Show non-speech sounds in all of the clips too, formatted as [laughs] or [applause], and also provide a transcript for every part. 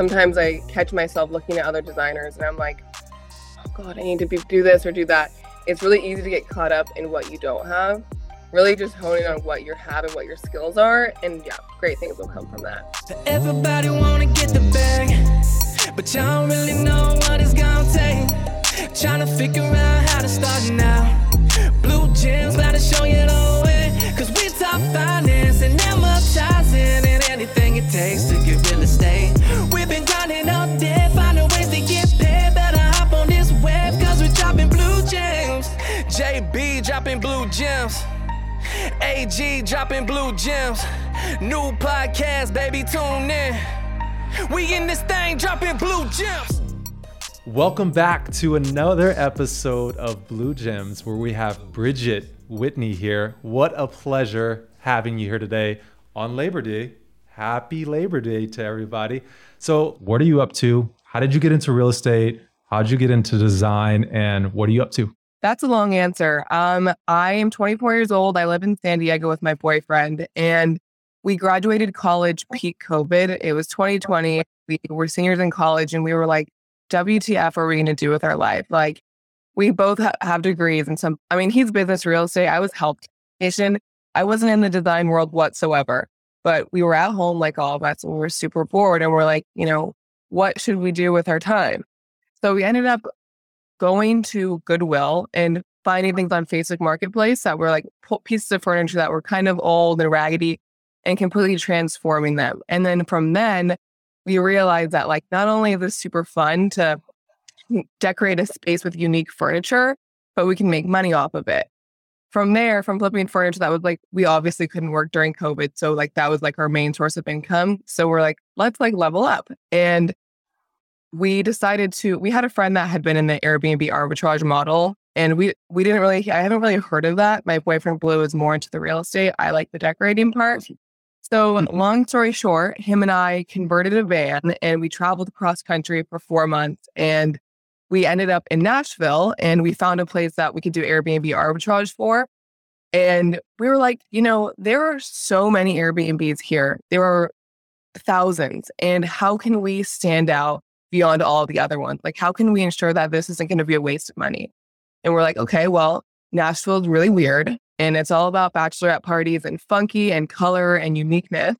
sometimes I catch myself looking at other designers and I'm like, oh God, I need to be, do this or do that. It's really easy to get caught up in what you don't have. Really just honing on what you have and what your skills are. And yeah, great things will come from that. Everybody wanna get the bag, but y'all don't really know what it's gonna take. Trying to figure out how to start now. Blue gems, gotta show you the way. Cause we talk finance and amortizing and anything it takes to get real estate. We've dropping blue gems. AG dropping blue gems. New podcast, baby, tune in. We in this thing dropping blue gems. Welcome back to another episode of Blue Gems where we have Bridgette Whitney here. What a pleasure having you here today on Labor Day. Happy Labor Day to everybody. So, what are you up to? How did you get into real estate? How did you get into design? And what are you up to? That's a long answer. Um, I am 24 years old. I live in San Diego with my boyfriend, and we graduated college peak COVID. It was 2020. We were seniors in college, and we were like, WTF are we going to do with our life? Like, we both ha- have degrees and some, I mean, he's business real estate. I was health technician. I wasn't in the design world whatsoever, but we were at home like all of us and we were super bored. And we're like, you know, what should we do with our time? So we ended up going to Goodwill and finding uh-huh. things on Facebook Marketplace that were like pieces of furniture that were kind of old and raggedy and completely transforming them. And then from then, we realized that like not only is this super fun to decorate a space with unique furniture, but we can make money off of it. From there, from flipping furniture, that was like we obviously couldn't work during COVID. So like that was like our main source of income. So we're like, let's like level up. And we decided to we had a friend that had been in the Airbnb arbitrage model. And we we didn't really I haven't really heard of that. My boyfriend Blue is more into the real estate. I like the decorating part. So, mm-hmm. long story short, him and I converted a van and we traveled across country for four months. And we ended up in Nashville and we found a place that we could do Airbnb arbitrage for. And we were like, you know, there are so many Airbnbs here. There are thousands. And how can we stand out beyond all the other ones? Like, how can we ensure that this isn't going to be a waste of money? And we're like, okay, well, Nashville's really weird and it's all about bachelorette parties and funky and color and uniqueness.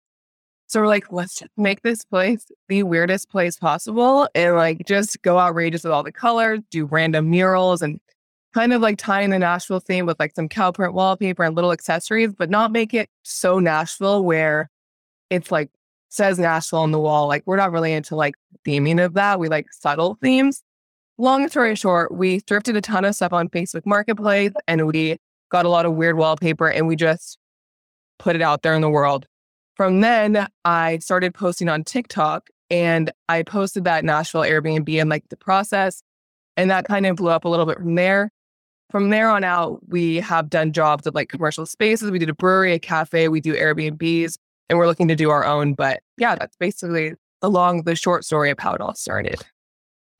So we're like, let's just make this place the weirdest place possible and like just go outrageous with all the colors, do random murals and kind of like in the Nashville theme with like some cow print wallpaper and little accessories, but not make it so Nashville where it's like says Nashville on the wall. Like we're not really into like theming of that. We like subtle themes. Long story short, we thrifted a ton of stuff on Facebook Marketplace and we got a lot of weird wallpaper, and we just put it out there in the world. From then, I started posting on TikTok and I posted that Nashville Airbnb and like the process. And that kind of blew up a little bit from there. From there on out, we have done jobs at like commercial spaces. We did a brewery, a cafe, we do Airbnbs, and we're looking to do our own. But yeah, that's basically the long, the short story of how it all started.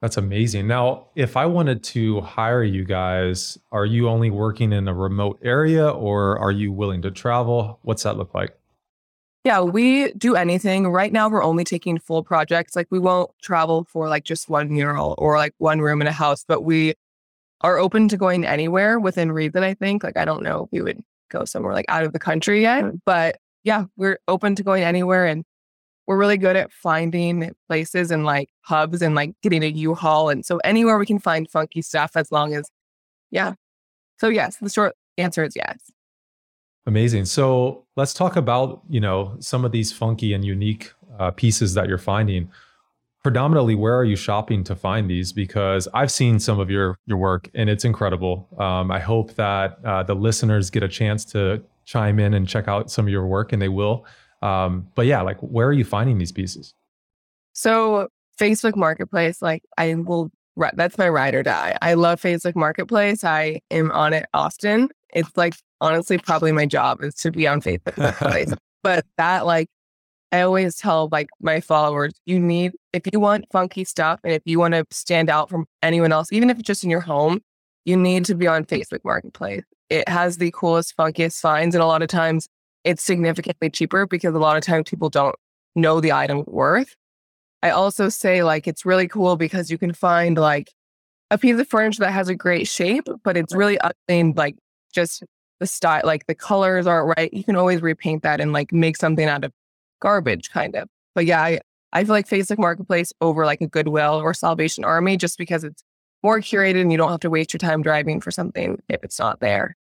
That's amazing. Now, if I wanted to hire you guys, are you only working in a remote area or are you willing to travel? What's that look like? Yeah, we do anything. Right now, we're only taking full projects. Like, we won't travel for like just one mural or like one room in a house, but we are open to going anywhere within reason, I think. Like, I don't know if we would go somewhere like out of the country yet, but yeah, we're open to going anywhere. And we're really good at finding places and like hubs and like getting a U-Haul. And so anywhere we can find funky stuff as long as, yeah. So yes, the short answer is yes. Amazing. So let's talk about, you know, some of these funky and unique uh, pieces that you're finding. Predominantly, where are you shopping to find these? Because I've seen some of your your work and it's incredible. Um, I hope that uh, the listeners get a chance to chime in and check out some of your work, and they will. Um, but yeah, like where are you finding these pieces? So Facebook Marketplace, like I will, that's my ride or die. I love Facebook Marketplace. I am on it often. It's like honestly probably my job is to be on Facebook Marketplace. [laughs] but that like I always tell like my followers, you need if you want funky stuff and if you want to stand out from anyone else, even if it's just in your home, you need to be on Facebook Marketplace. It has the coolest, funkiest finds, and a lot of times it's significantly cheaper because a lot of times people don't know the item worth. I also say like it's really cool because you can find like a piece of furniture that has a great shape, but it's really unnamed, like just the style, like the colors aren't right. You can always repaint that and like make something out of garbage, kind of. But yeah, I, I feel like Facebook Marketplace over like a Goodwill or Salvation Army just because it's more curated and you don't have to waste your time driving for something if it's not there.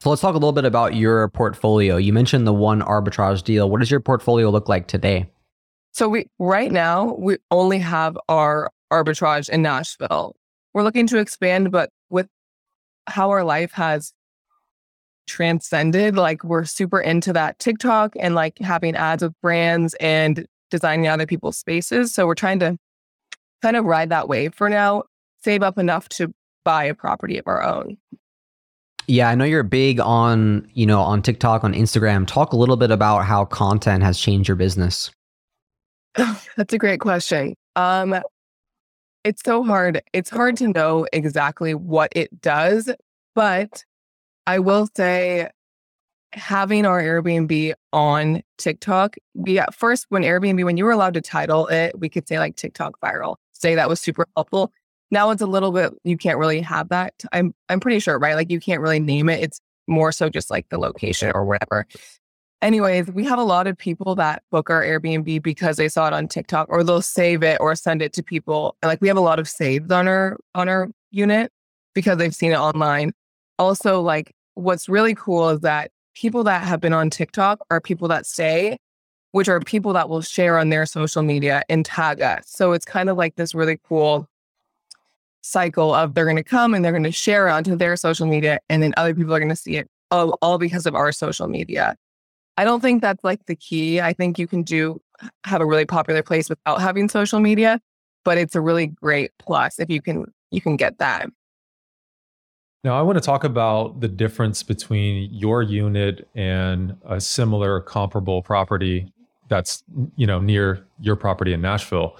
So let's talk a little bit about your portfolio. You mentioned the one arbitrage deal. What does your portfolio look like today? So we right now we only have our arbitrage in Nashville. We're looking to expand, but with how our life has transcended, like we're super into that TikTok and like having ads with brands and designing other people's spaces. So we're trying to kind of ride that wave for now, save up enough to buy a property of our own. Yeah, I know you're big on, you know, on TikTok, on Instagram. Talk a little bit about how content has changed your business. [sighs] That's a great question. Um it's so hard. It's hard to know exactly what it does, but I will say having our Airbnb on TikTok, we at first when Airbnb, when you were allowed to title it, we could say like TikTok viral. Say that was super helpful. Now it's a little bit you can't really have that. I'm I'm pretty sure, right? Like you can't really name it. It's more so just like the location or whatever. Anyways, we have a lot of people that book our Airbnb because they saw it on TikTok or they'll save it or send it to people. Like we have a lot of saves on our on our unit because they've seen it online. Also, like what's really cool is that people that have been on TikTok are people that stay, which are people that will share on their social media and tag us. So it's kind of like this really cool cycle of they're going to come and they're going to share onto their social media and then other people are going to see it all, all because of our social media. I don't think that's like the key. I think you can do have a really popular place without having social media, but it's a really great plus if you can you can get that. Now, I want to talk about the difference between your unit and a similar comparable property that's, you know, near your property in Nashville.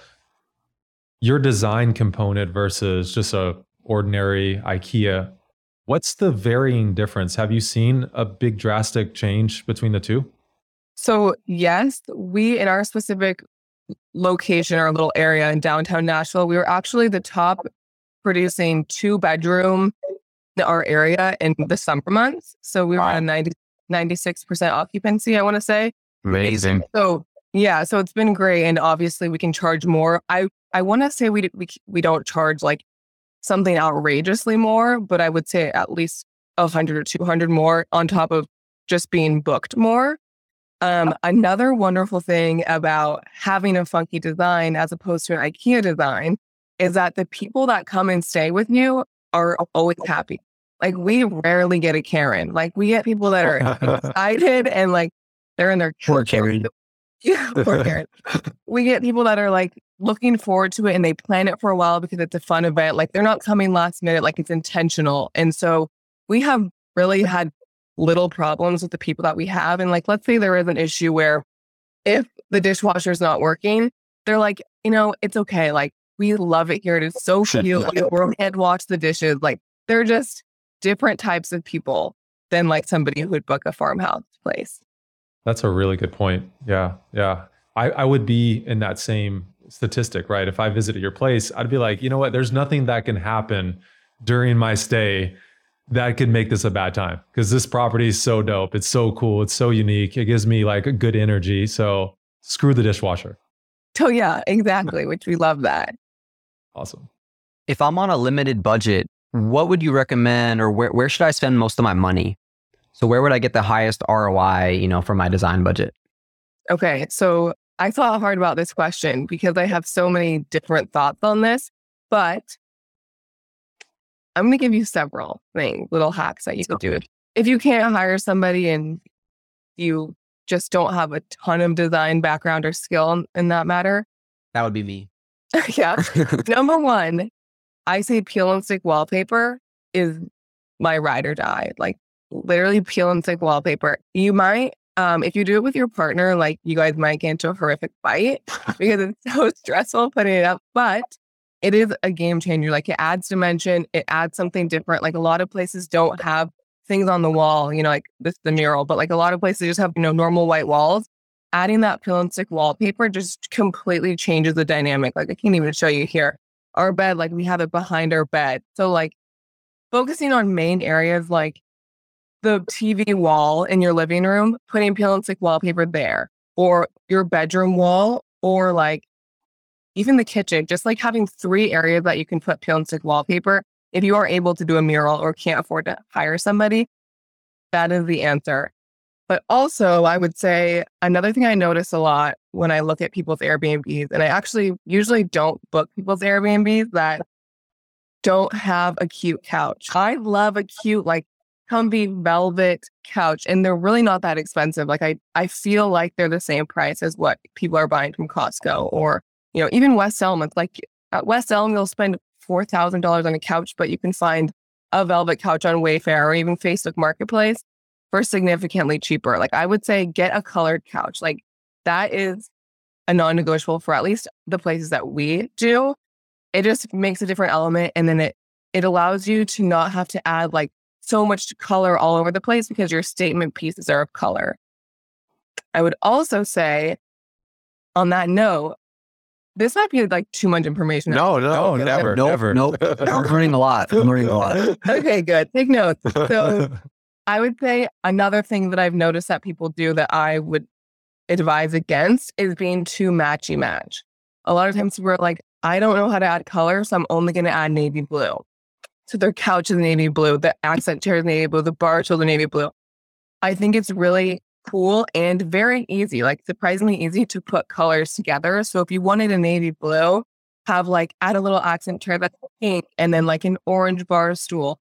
Your design component versus just a ordinary IKEA What's the varying difference? Have you seen a big drastic change between the two? So, yes, we in our specific location, our little area in downtown Nashville, we were actually the top producing two bedroom in our area in the summer months. So we were at 90, 96% occupancy, I want to say. Amazing. So yeah, so it's been great. And obviously we can charge more. I, I want to say we, we, we don't charge like something outrageously more, but I would say at least 100 or 200 more on top of just being booked more. Um, another wonderful thing about having a funky design as opposed to an IKEA design is that the people that come and stay with you are always happy. Like we rarely get a Karen. Like we get people that are [laughs] excited and like they're in their poor Karen. [laughs] Yeah, poor Karen. [laughs] we get people that are like looking forward to it and they plan it for a while because it's a fun event. Like they're not coming last minute, like it's intentional. And so we have really had little problems with the people that we have. And like, let's say there is an issue where if the dishwasher is not working, they're like, you know, it's okay. Like we love it here. It is so cute. Like, we'll [laughs] head wash the dishes. Like they're just different types of people than like somebody who would book a farmhouse place. That's a really good point. Yeah. Yeah. I, I would be in that same statistic, right? If I visited your place, I'd be like, you know what? There's nothing that can happen during my stay that could make this a bad time because this property is so dope. It's so cool. It's so unique. It gives me like a good energy. So screw the dishwasher. Oh, yeah, exactly. Which we love that. Awesome. If I'm on a limited budget, what would you recommend or where, where should I spend most of my money? So where would I get the highest ROI, you know, for my design budget? Okay. So I thought hard about this question because I have so many different thoughts on this, but I'm going to give you several things, little hacks that you can do. If you can't hire somebody and you just don't have a ton of design background or skill in that matter, that would be me. [laughs] yeah. Number one, I say peel and stick wallpaper is my ride or die. Like literally peel and stick wallpaper. You might, um, if you do it with your partner, like you guys might get into a horrific fight [laughs] because it's so stressful putting it up. But it is a game changer. Like it adds dimension, it adds something different. Like a lot of places don't have things on the wall, you know, like this the mural, but like a lot of places just have, you know, normal white walls. Adding that pill and stick wallpaper just completely changes the dynamic. Like I can't even show you here. Our bed, like we have it behind our bed. So like focusing on main areas like the TV wall in your living room, putting peel and stick wallpaper there, or your bedroom wall, or like even the kitchen, just like having three areas that you can put peel and stick wallpaper. If you are able to do a mural or can't afford to hire somebody, that is the answer. But also, I would say another thing I notice a lot when I look at people's Airbnbs, and I actually usually don't book people's Airbnbs that don't have a cute couch. I love a cute, like comfy velvet couch, and they're really not that expensive. Like I, I feel like they're the same price as what people are buying from Costco or you know even West Elm. It's like at West Elm, you'll spend four thousand dollars on a couch, but you can find a velvet couch on Wayfair or even Facebook Marketplace for significantly cheaper. Like I would say get a colored couch. Like that is a non-negotiable for at least the places that we do. It just makes a different element and then it it allows you to not have to add like so much color all over the place because your statement pieces are of color. I would also say on that note, this might be like too much information. No, no, No, never, nope, never. Nope. I'm learning a lot. I'm learning a lot. [laughs] okay, good. Take notes. So [laughs] I would say another thing that I've noticed that people do that I would advise against is being too matchy match. A lot of times we're like, I don't know how to add color, so I'm only going to add navy blue. So their couch is navy blue, the accent chair is navy blue, the bar stool is navy blue. I think it's really cool and very easy, like surprisingly easy to put colors together. So if you wanted a navy blue, have like add a little accent chair that's pink and then like an orange bar stool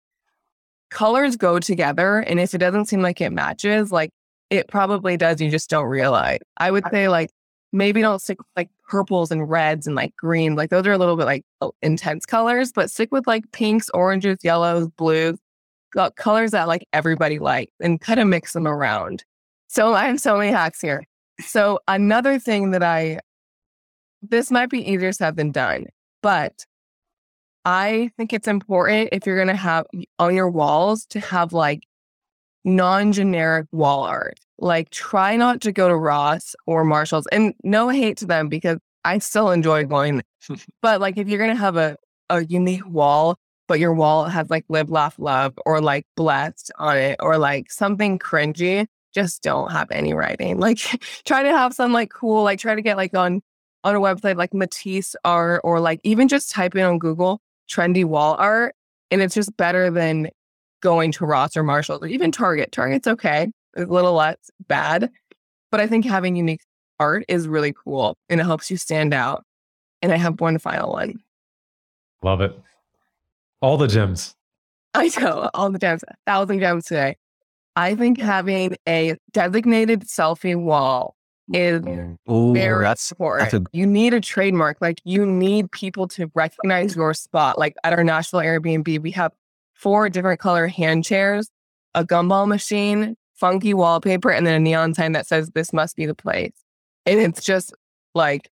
colors go together. And if it doesn't seem like it matches, like it probably does, you just don't realize. I would say, like, maybe don't stick with like purples and reds and like green. Like, those are a little bit like oh, intense colors, but stick with like pinks, oranges, yellows, blues, got colors that like everybody likes and kind of mix them around. So I have so many hacks here. So another thing that I, this might be easier said than done, but I think it's important if you're going to have on your walls to have like non generic wall art. Like, try not to go to Ross or Marshall's. And no hate to them because I still enjoy going. [laughs] but like, if you're going to have a, a unique wall, but your wall has like live, laugh, love or like blessed on it or like something cringy, just don't have any writing. [laughs] Like, try to have some like cool, like, try to get like on on a website like Matisse art or like even just type in on Google trendy wall art. And it's just better than going to Ross or Marshalls or even Target. Target's okay, a little less bad. But I think having unique art is really cool and it helps you stand out. And I have one final one. Love it. All the gems. I know all the gems, a thousand gems today. I think having a designated selfie wall is mm. Ooh, very that's important. that's a- you need a trademark. Like you need people to recognize your spot. Like at our Nashville Airbnb, we have four different color hand chairs, a gumball machine, funky wallpaper, and then a neon sign that says this must be the place. And it's just like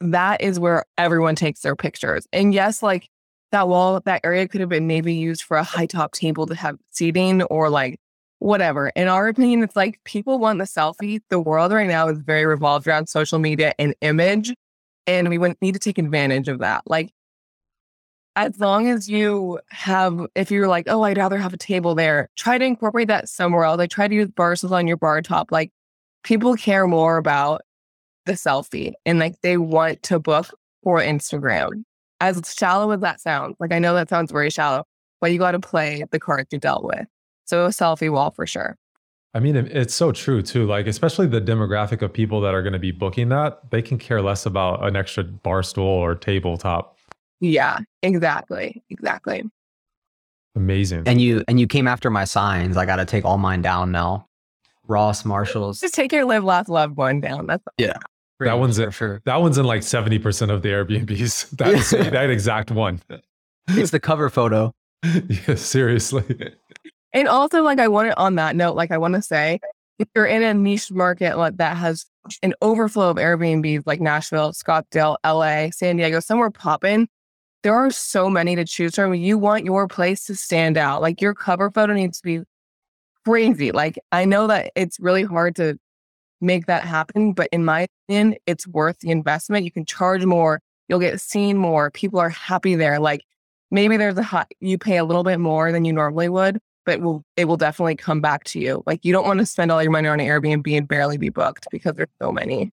that is where everyone takes their pictures. And yes, like that wall, that area could have been maybe used for a high top table to have seating or like whatever. In our opinion, it's like people want the selfie. The world right now is very revolved around social media and image. And we need to take advantage of that. Like, as long as you have, if you're like, oh, I'd rather have a table there, try to incorporate that somewhere else. Like, try to use bar stools on your bar top. Like, people care more about the selfie and like they want to book for Instagram. As shallow as that sounds, like, I know that sounds very shallow, but you got to play the cards you dealt with. So a selfie wall for sure. I mean, it's so true too. Like, especially the demographic of people that are going to be booking that, they can care less about an extra bar stool or tabletop. Yeah, exactly. Exactly. Amazing. And you and you came after my signs. I got to take all mine down now. Ross, Marshalls. Just take your live, laugh, love one down. That's yeah. that one's for it. sure. That one's in like 70% of the Airbnbs. [laughs] That's [laughs] that exact one. It's the cover photo. [laughs] yeah, seriously. And also, like, I want to, on that note, like, I want to say, if you're in a niche market like that has an overflow of Airbnbs like Nashville, Scottsdale, LA, San Diego, somewhere popping, there are so many to choose from. You want your place to stand out. Like, your cover photo needs to be crazy. Like, I know that it's really hard to make that happen. But in my opinion, it's worth the investment. You can charge more, you'll get seen more. People are happy there. Like maybe there's a high, you pay a little bit more than you normally would, but it will it will definitely come back to you. Like you don't want to spend all your money on Airbnb and barely be booked because there's so many.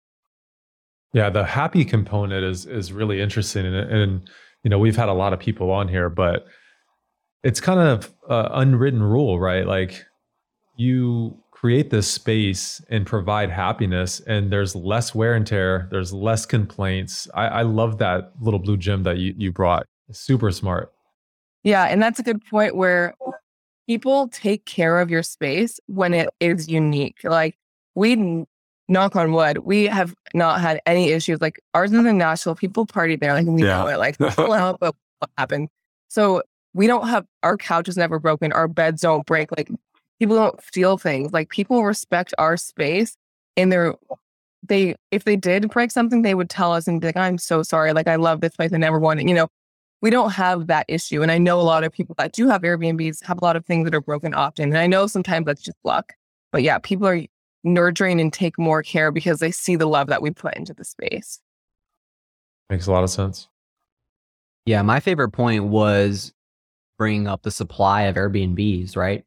Yeah, the happy component is is really interesting, and, and you know we've had a lot of people on here, but it's kind of uh, unwritten rule, right? Like you create this space and provide happiness, and there's less wear and tear, there's less complaints. I, I love that little blue gem that you you brought. Super smart. Yeah, and that's a good point where people take care of your space when it is unique. Like we knock on wood, we have not had any issues. Like ours is in Nashville, people party there, like we yeah. know it, like [laughs] well, but what happened. So we don't have our couch is never broken, our beds don't break. Like people don't steal things. Like people respect our space and they're they if they did break something, they would tell us and be like, I'm so sorry. Like I love this place. I never wanted, you know, we don't have that issue. And I know a lot of people that do have Airbnbs have a lot of things that are broken often. And I know sometimes that's just luck. But yeah, people are nurturing and take more care because they see the love that we put into the space. Makes a lot of sense. Yeah, my favorite point was bringing up the supply of Airbnbs, right?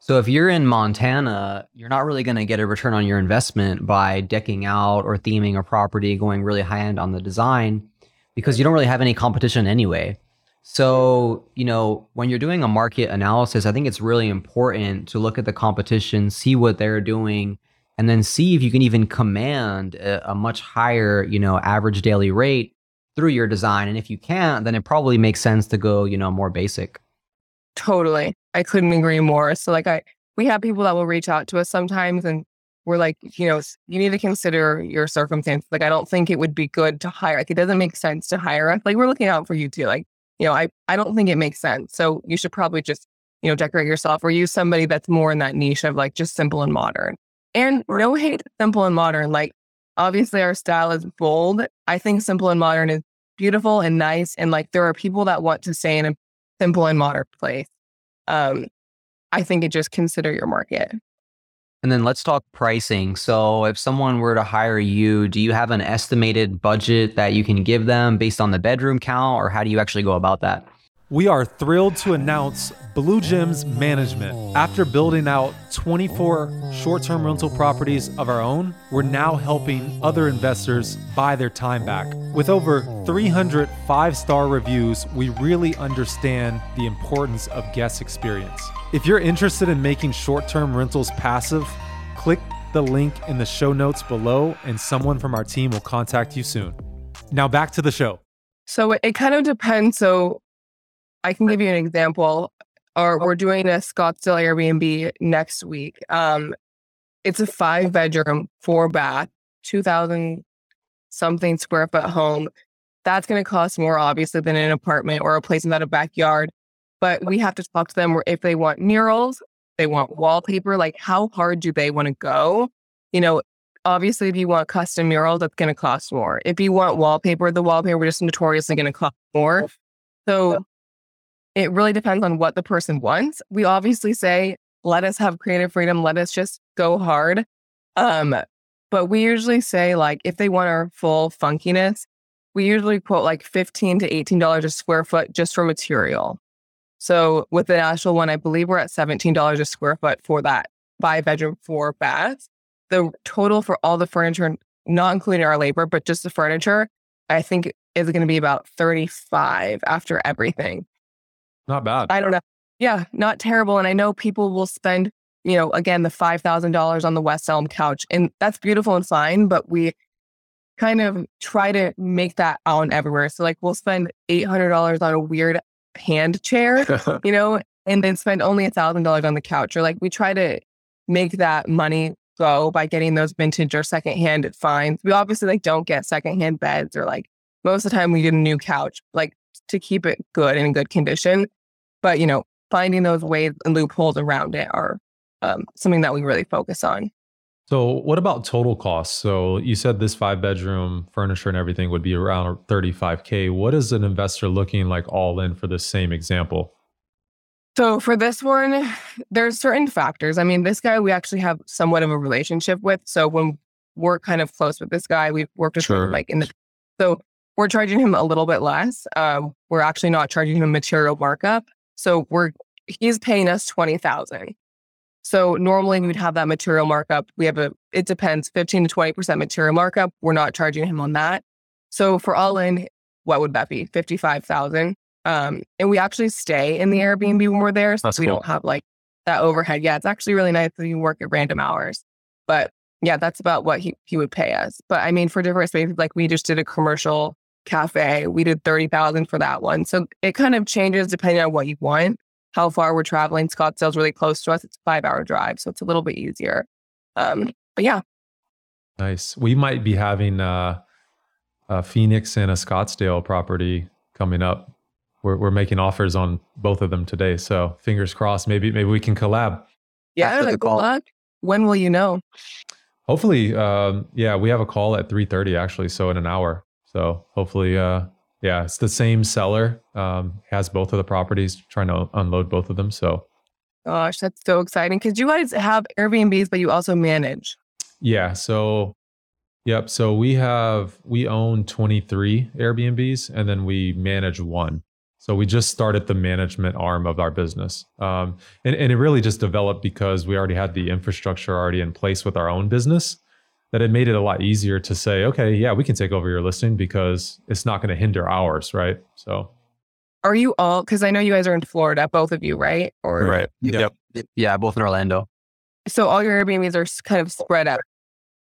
So if you're in Montana, you're not really going to get a return on your investment by decking out or theming a property, going really high end on the design because you don't really have any competition anyway. So, you know, when you're doing a market analysis, I think it's really important to look at the competition, see what they're doing, and then see if you can even command a, a, much higher, you know, average daily rate through your design. And if you can't, then it probably makes sense to go, you know, more basic. Totally. I couldn't agree more. So like I we have people that will reach out to us sometimes and we're like, you know, you need to consider your circumstances. Like I don't think it would be good to hire. Like it doesn't make sense to hire us. Like we're looking out for you too. Like, you know, I I don't think it makes sense. So you should probably just, you know, decorate yourself or use somebody that's more in that niche of like just simple and modern. And no hate simple and modern. Like obviously our style is bold. I think simple and modern is beautiful and nice. And like there are people that want to stay in a simple and modern place. Um, I think it just consider your market. And then let's talk pricing. So, if someone were to hire you, do you have an estimated budget that you can give them based on the bedroom count, or how do you actually go about that? We are thrilled to announce Blue Gems Management. After building out 24 short term rental properties of our own, we're now helping other investors buy their time back. With over 300 five star reviews, we really understand the importance of guest experience. If you're interested in making short term rentals passive, click the link in the show notes below, and someone from our team will contact you soon. Now, back to the show. So it kind of depends. So I can give you an example. Or we're doing a Scottsdale Airbnb next week. Um, it's a five bedroom, four bath, two thousand something square foot home. That's going to cost more, obviously, than an apartment or a place without a backyard. But we have to talk to them if they want murals, they want wallpaper. Like, how hard do they want to go? You know, obviously, if you want custom murals, that's going to cost more. If you want wallpaper, the wallpaper is just notoriously going to cost more. So it really depends on what the person wants. We obviously say, let us have creative freedom, let us just go hard. Um, but we usually say, like, if they want our full funkiness, we usually quote like 15 to $18 a square foot just for material. So with the national one, I believe we're at $17 a square foot for that five bedroom, four baths. The total for all the furniture, not including our labor, but just the furniture, I think is going to be about 35 after everything. Not bad. I don't know. Yeah, not terrible. And I know people will spend, you know, again, the $5,000 on the West Elm couch. And that's beautiful and fine, but we kind of try to make that on everywhere. So, like, we'll spend $800 on a weird hand chair, [laughs] you know, and then spend only a $1,000 on the couch. Or, like, we try to make that money go by getting those vintage or secondhand finds. We obviously, like, don't get secondhand beds or, like, most of the time we get a new couch, like, to keep it good and in good condition. But, you know, finding those ways and loopholes around it are um, something that we really focus on. So, what about total costs? So, you said this five bedroom furniture and everything would be around 35K. What is an investor looking like all in for the same example? So, for this one, there's certain factors. I mean, this guy we actually have somewhat of a relationship with. So, when we're kind of close with this guy. We've worked with Sure. him like in the so we're charging him a little bit less. Um, we're actually not charging him material markup. So we're he's paying us twenty thousand. So normally we would have that material markup. We have a it depends, fifteen to twenty percent material markup. We're not charging him on that. So for all in, what would that be? Fifty five thousand. Um, and we actually stay in the Airbnb when we're there, so That's we cool. don't have like that overhead. Yeah, it's actually really nice that you work at random hours. But yeah, that's about what he, he would pay us. But I mean, for different spaces, like we just did a commercial cafe, we did thirty thousand for that one. So it kind of changes depending on what you want, how far we're traveling. Scottsdale's really close to us; it's a five hour drive, so it's a little bit easier. Um, but yeah, Nice. We might be having uh, a Phoenix and a Scottsdale property coming up. We're, we're making offers on both of them today. So fingers crossed. Maybe maybe we can collab. yeah. The Good call. luck. When will you know? Hopefully, um, yeah, we have a call at 3:30 actually, so in an hour. So hopefully, uh, yeah, it's the same seller. Um, has both of the properties, trying to unload both of them. So Gosh, that's so exciting because you guys have Airbnbs, but you also manage. yeah, so yep. So we have we own 23 Airbnbs, and then we manage one. So we just started the management arm of our business, um, and and it really just developed because we already had the infrastructure already in place with our own business. That it made it a lot easier to say, okay, yeah, we can take over your listing because it's not going to hinder ours, right? So Are you all? Because I know you guys are in Florida, both of you, right? Or Right. Yep. Yeah, both in Orlando. so all your Airbnbs are kind of spread out.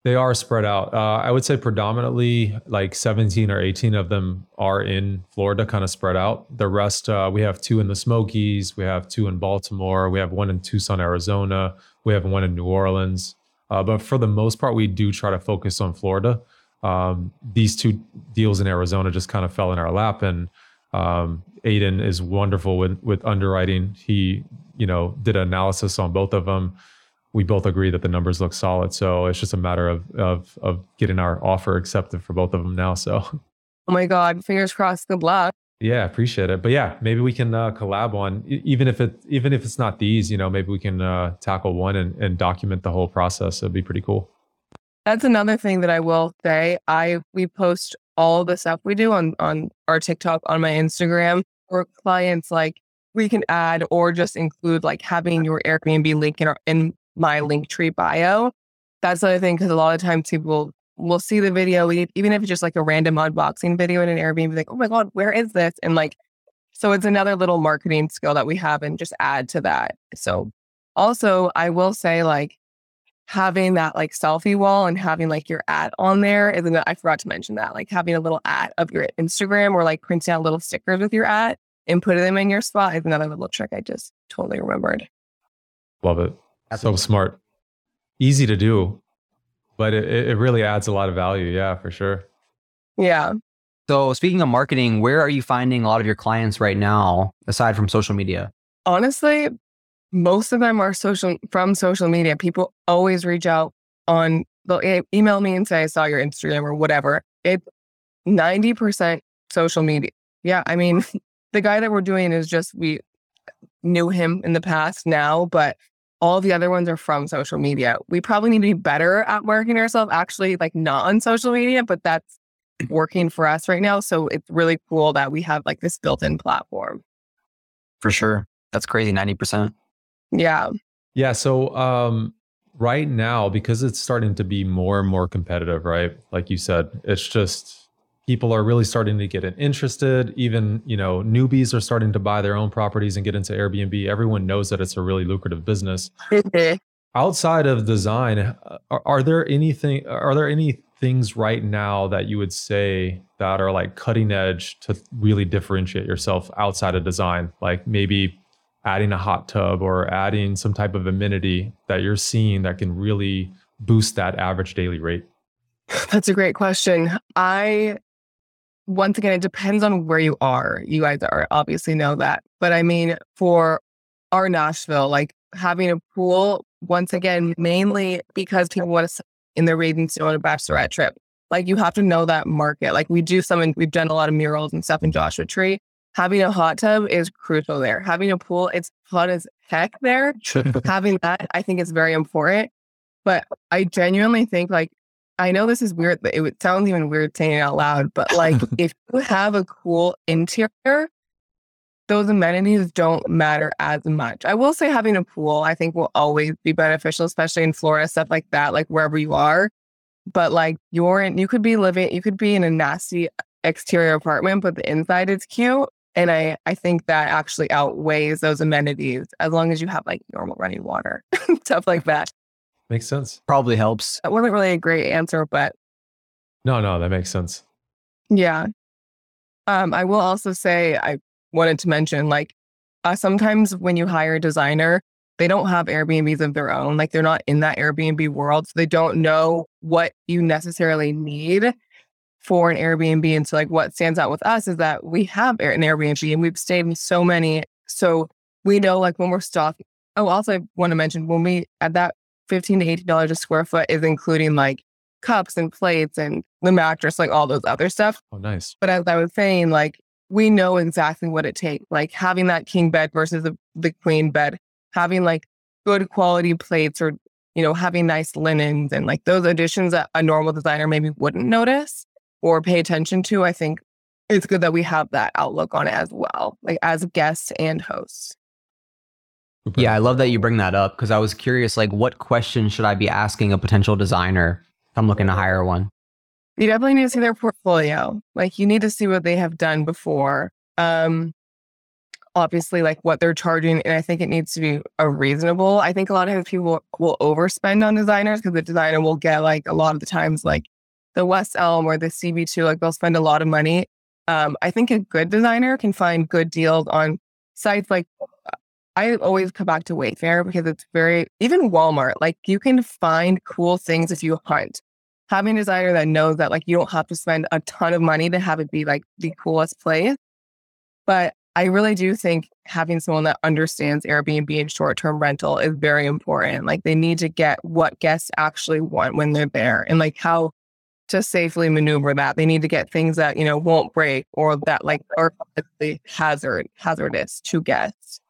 They are spread out. Uh, I would say predominantly like 17 or 18 of them are in Florida, kind of spread out. The rest, uh, we have two in the Smokies, we have two in Baltimore, we have one in Tucson, Arizona, we have one in New Orleans. Uh, but for the most part, we do try to focus on Florida. Um, these two deals in Arizona just kind of fell in our lap, and um, Aiden is wonderful with with underwriting. He, you know, did analysis on both of them we both agree that the numbers look solid. So it's just a matter of of of getting our offer accepted for both of them now. So Oh my God, fingers crossed. Good luck. Yeah, I appreciate it. But yeah, maybe we can uh, collab on even if it even if it's not these, you know, maybe we can uh, tackle one and, and document the whole process. It'd be pretty cool. That's another thing that I will say. I we post all the stuff we do on on our TikTok, on my Instagram, for clients. Like we can add or just include like having your Airbnb link in our in my Linktree bio. That's the other thing because a lot of times people will see the video, even if it's just like a random unboxing video in an Airbnb, like, oh my god, where is this? And like, so it's another little marketing skill that we have, and just add to that. So also, I will say like having that like selfie wall and having like your ad on there is I forgot to mention that like having a little ad of your Instagram or like printing out little stickers with your ad and putting them in your spot is another little trick I just totally remembered. Love it. So smart, easy to do, but it, it it really adds a lot of value. Yeah, for sure. Yeah. So speaking of marketing, where are you finding a lot of your clients right now, aside from social media? Honestly, most of them are social from social media. People always reach out on they'll email me and say I saw your Instagram or whatever. It's 90% social media. Yeah, I mean, [laughs] the guy that we're doing is just we knew him in the past now, but all the other ones are from social media. We probably need to be better at marketing ourselves, actually, like not on social media, but that's working for us right now. So it's really cool that we have like this built-in platform. For sure. That's crazy. 90%. Yeah. Yeah. So um, right now, because it's starting to be more and more competitive, right? Like you said, it's just people are really starting to get interested. Even you know newbies are starting to buy their own properties and get into Airbnb. Everyone knows that it's a really lucrative business. Mm-hmm. Outside of design, are, are there anything? Are there any things right now that you would say that are like cutting edge to really differentiate yourself outside of design? Like maybe adding a hot tub or adding some type of amenity that you're seeing that can really boost that average daily rate? That's a great question. I, once again, it depends on where you are. You guys are obviously know that. But I mean, for our Nashville, like having a pool, once again, mainly because people want to in their ratings to on a bachelorette trip. Like you have to know that market. Like we do some, we've done a lot of murals and stuff in Joshua Tree. Having a hot tub is crucial there. Having a pool, it's fun as heck there. [laughs] Having that, I think is very important. But I genuinely think like I know this is weird. It sounds even weird saying it out loud, but like [laughs] if you have a cool interior, those amenities don't matter as much. I will say having a pool, I think will always be beneficial, especially in Florida, stuff like that, like wherever you are. But like you're in, you could be living, you could be in a nasty exterior apartment, but the inside is cute. And I, I think that actually outweighs those amenities as long as you have like normal running water, [laughs] stuff like that. Makes sense. Probably helps. That wasn't really a great answer, but No, no, that makes sense. Yeah. Um, I will also say I wanted to mention like uh, sometimes when you hire a designer, they don't have Airbnbs of their own. Like they're not in that Airbnb world. So they don't know what you necessarily need for an Airbnb. And so like what stands out with us is that we have Air- an Airbnb and we've stayed in so many. So we know like when we're stocking. Oh, also I want to mention when we at that 15 to 18 dollars a square foot is including like cups and plates and the mattress, like all those other stuff. Oh, nice. But as I was saying, like we know exactly what it takes. Like having that king bed versus the, the queen bed, having like good quality plates or, you know, having nice linens and like those additions that a normal designer maybe wouldn't notice or pay attention to. I think it's good that we have that outlook on it as well, like as guests and hosts. Super. Yeah, I love that you bring that up because I was curious, like, what question should I be asking a potential designer if I'm looking to hire one? You definitely need to see their portfolio. Like you need to see what they have done before. Um obviously like what they're charging and I think it needs to be a reasonable. I think a lot of times people will overspend on designers because the designer will get like a lot of the times like the West Elm or the CB2 like they'll spend a lot of money. Um I think a good designer can find good deals on sites like I always come back to Wayfair because it's very even Walmart like you can find cool things if you hunt having a designer that knows that like you don't have to spend a ton of money to have it be like the coolest place. But I really do think having someone that understands Airbnb and short term rental is very important. Like they need to get what guests actually want when they're there and like how to safely maneuver that. They need to get things that, you know, won't break or that like are hazard hazardous to guests.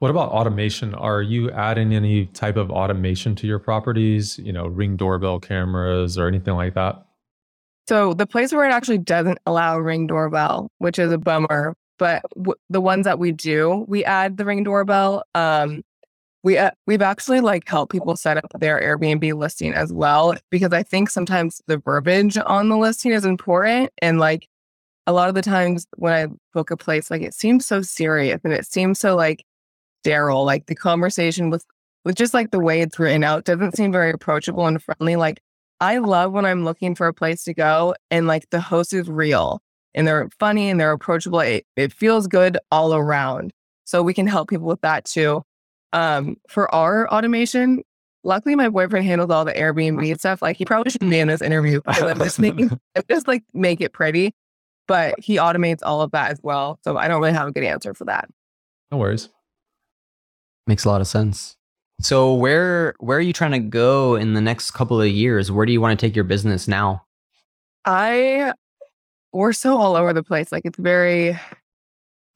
What about automation? Are you adding any type of automation to your properties? You know, ring doorbell cameras or anything like that? So the place where it actually doesn't allow ring doorbell, which is a bummer, but w- the ones that we do, we add the ring doorbell. Um, we uh, we've actually like helped people set up their Airbnb listing as well because I think sometimes the verbiage on the listing is important and like a lot of the times when I book a place, like it seems so serious and it seems so like sterile. Like the conversation with with just like the way it's written out doesn't seem very approachable and friendly. Like I love when I'm looking for a place to go and like the host is real and they're funny and they're approachable. It, it feels good all around. So we can help people with that too. Um, for our automation, luckily my boyfriend handles all the Airbnb stuff. Like he probably shouldn't be in this interview. I'm just making [laughs] I'm just like make it pretty. But he automates all of that as well. So I don't really have a good answer for that. No worries. Makes a lot of sense. So where where are you trying to go in the next couple of years? Where do you want to take your business now? I we're so all over the place. Like it's very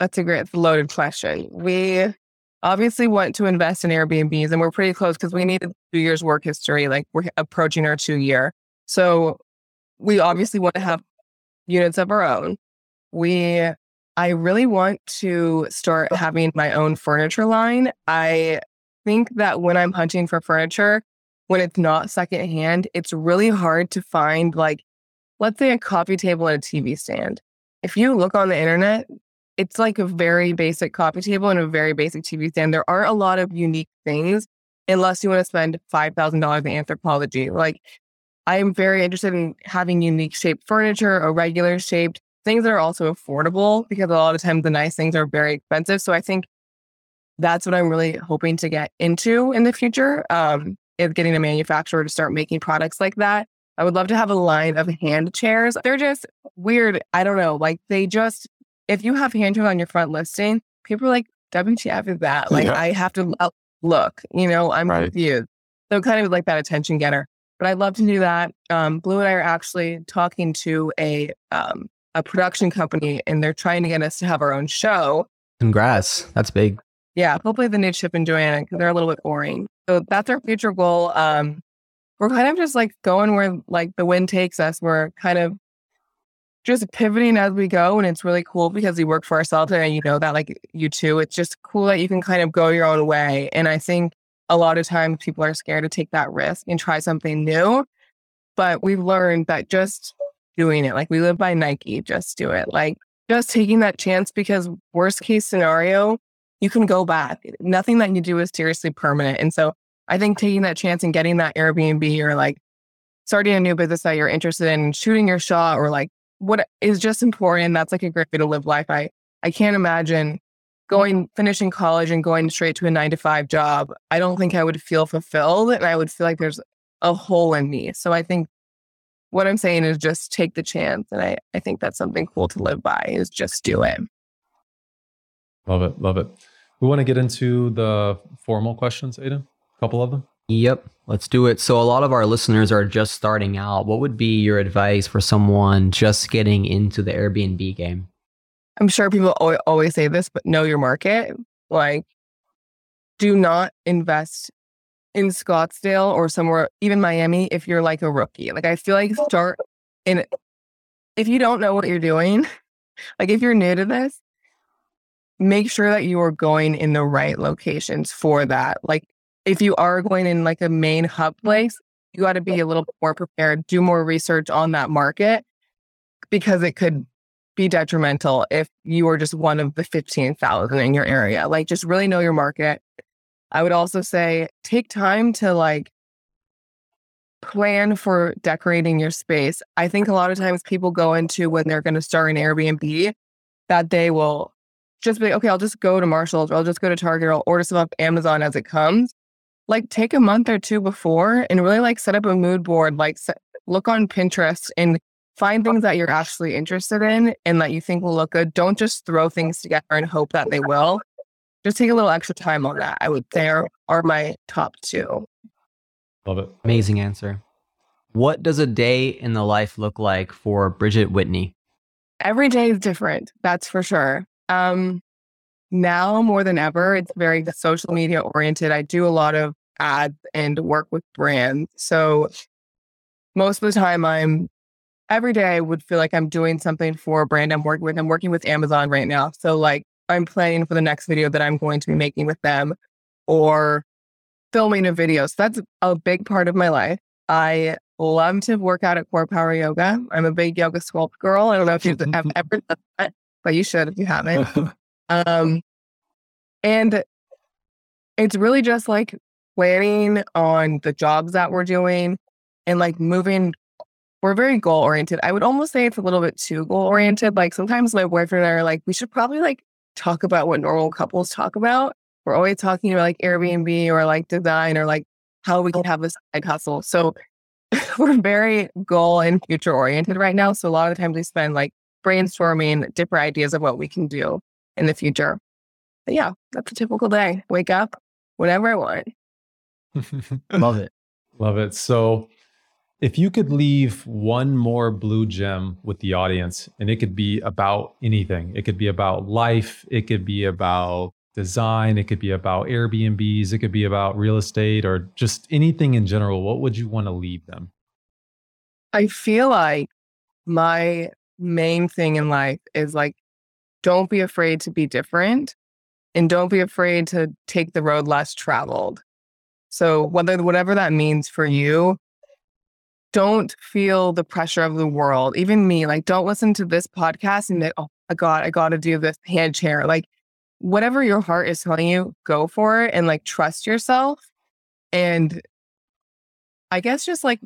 that's a great loaded question. We obviously want to invest in Airbnbs and we're pretty close because we needed two years work history. Like we're approaching our two year. So we obviously want to have units of our own. We I really want to start oh. having my own furniture line. I think that when I'm hunting for furniture, when it's not secondhand, it's really hard to find like let's say a coffee table and a TV stand. If you look on the internet, it's like a very basic coffee table and a very basic TV stand. There aren't a lot of unique things unless you want to spend $5,000 in Anthropologie. Like, I am very interested in having unique shaped furniture, or regular shaped things that are also affordable because a lot of times the nice things are very expensive. So I think that's what I'm really hoping to get into in the future um, is getting a manufacturer to start making products like that. I would love to have a line of hand chairs. They're just weird. I don't know. Like they just, if you have hand chairs on your front listing, people are like, WTF is that? Like Yeah. I have to look, you know, I'm Right. confused. So kind of like that attention getter. But I'd love to do that. Um, Blue and I are actually talking to a um, a production company, and they're trying to get us to have our own show. Congrats. That's big. Yeah, hopefully the new Chip and Joanna because they're a little bit boring. So that's our future goal. Um, we're kind of just like going where like the wind takes us. We're kind of just pivoting as we go. And it's really cool because we work for ourselves and you know that like you too. It's just cool that you can kind of go your own way. And I think a lot of times people are scared to take that risk and try something new. But we've learned that just doing it, like we live by Nike, just do it. Like just taking that chance because worst case scenario, you can go back. Nothing that you do is seriously permanent. And so I think taking that chance and getting that Airbnb or like starting a new business that you're interested in, shooting your shot or like what is just important. That's like a great way to live life. I I can't imagine going finishing college and going straight to a nine to five job. I don't think I would feel fulfilled and I would feel like there's a hole in me. So I think what I'm saying is just take the chance. And I, I think that's something cool to live by is just do it. Love it. Love it. We want to get into the formal questions, Aiden. A couple of them. Yep, let's do it. So, a lot of our listeners are just starting out. What would be your advice for someone just getting into the Airbnb game? I'm sure people always say this, but know your market. Like, do not invest in Scottsdale or somewhere, even Miami, if you're like a rookie. Like, I feel like oh. start in, if you don't know what you're doing, [laughs] like if you're new to this, make sure that you are going in the right locations for that. Like, if you are going in like a main hub place, you got to be a little bit more prepared, do more research on that market because it could be detrimental if you are just one of the 15,000 in your area. Like just really know your market. I would also say take time to like plan for decorating your space. I think a lot of times people go into when they're going to start an Airbnb that they will just be okay, I'll just go to Marshalls or I'll just go to Target or I'll order some off Amazon as it comes like take a month or two before and really like set up a mood board, like set, look on Pinterest and find things that you're actually interested in and that you think will look good. Don't just throw things together and hope that they will. Just take a little extra time on that. I would say are, are my top two. Love it. Amazing answer. What does a day in the life look like for Bridgette Whitney? Every day is different. That's for sure. Um, now more than ever, it's very social media oriented. I do a lot of ads and work with brands. So most of the time I'm every day I would feel like I'm doing something for a brand I'm working with. I'm working with Amazon right now. So like I'm planning for the next video that I'm going to be making with them or filming a video. So that's a big part of my life. I love to work out at CorePower Yoga. I'm a big yoga sculpt girl. I don't know if you have [laughs] ever done that, but you should if you haven't. [laughs] Um, and it's really just like planning on the jobs that we're doing and like moving. We're very goal oriented. I would almost say it's a little bit too goal oriented. Like sometimes my boyfriend and I are like, we should probably like talk about what normal couples talk about. We're always talking about like Airbnb or like design or like how we can have this side hustle. So [laughs] we're very goal and future oriented right now. So a lot of the times we spend like brainstorming different ideas of what we can do in the future. But yeah, that's a typical day. Wake up whenever I want. [laughs] Love it. Love it. So, if you could leave one more blue gem with the audience, and it could be about anything, it could be about life, it could be about design, it could be about Airbnbs, it could be about real estate, or just anything in general, what would you want to leave them? I feel like my main thing in life is like, don't be afraid to be different and don't be afraid to take the road less traveled. So whether whatever that means for you, don't feel the pressure of the world. Even me, like don't listen to this podcast and that, oh my God, I gotta do this hand chair. Like whatever your heart is telling you, go for it and like trust yourself. And I guess just like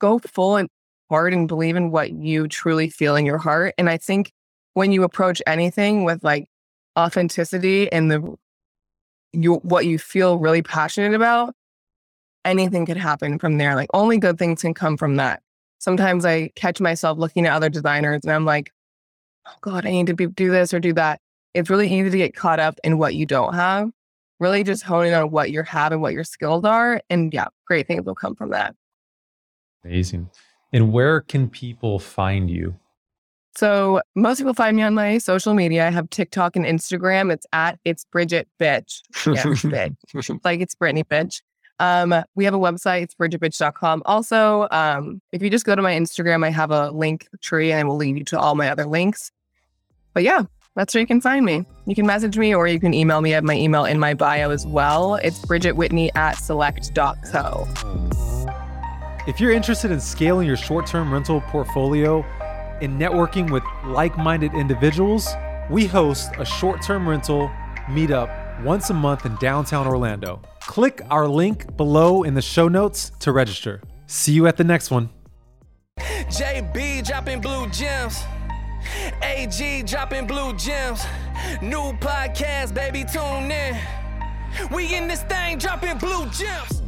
go full and hard and believe in what you truly feel in your heart. And I think when you approach anything with like authenticity and the you what you feel really passionate about, anything could happen from there. Like only good things can come from that. Sometimes I catch myself looking at other designers and I'm like, oh God, I need to be, do this or do that. It's really easy to get caught up in what you don't have. Really just honing on what you have and what your skills are. And yeah, great things will come from that. Amazing. And where can people find you? So most people find me on my social media. I have TikTok and Instagram. It's at it's Bridgette Bitch. Yeah, bitch. [laughs] like it's Brittany Bitch. Um, we have a website, it's bridgettebitch.com. Also, um, if you just go to my Instagram, I have a link tree and I will lead you to all my other links. But yeah, that's where you can find me. You can message me or you can email me at my email in my bio as well. It's Bridgette Whitney at select.co. If you're interested in scaling your short term rental portfolio and networking with like minded individuals, we host a short term rental meetup once a month in downtown Orlando. Click our link below in the show notes to register. See you at the next one. JB dropping blue gems. AG dropping blue gems. New podcast, baby, tune in. We in this thing dropping blue gems.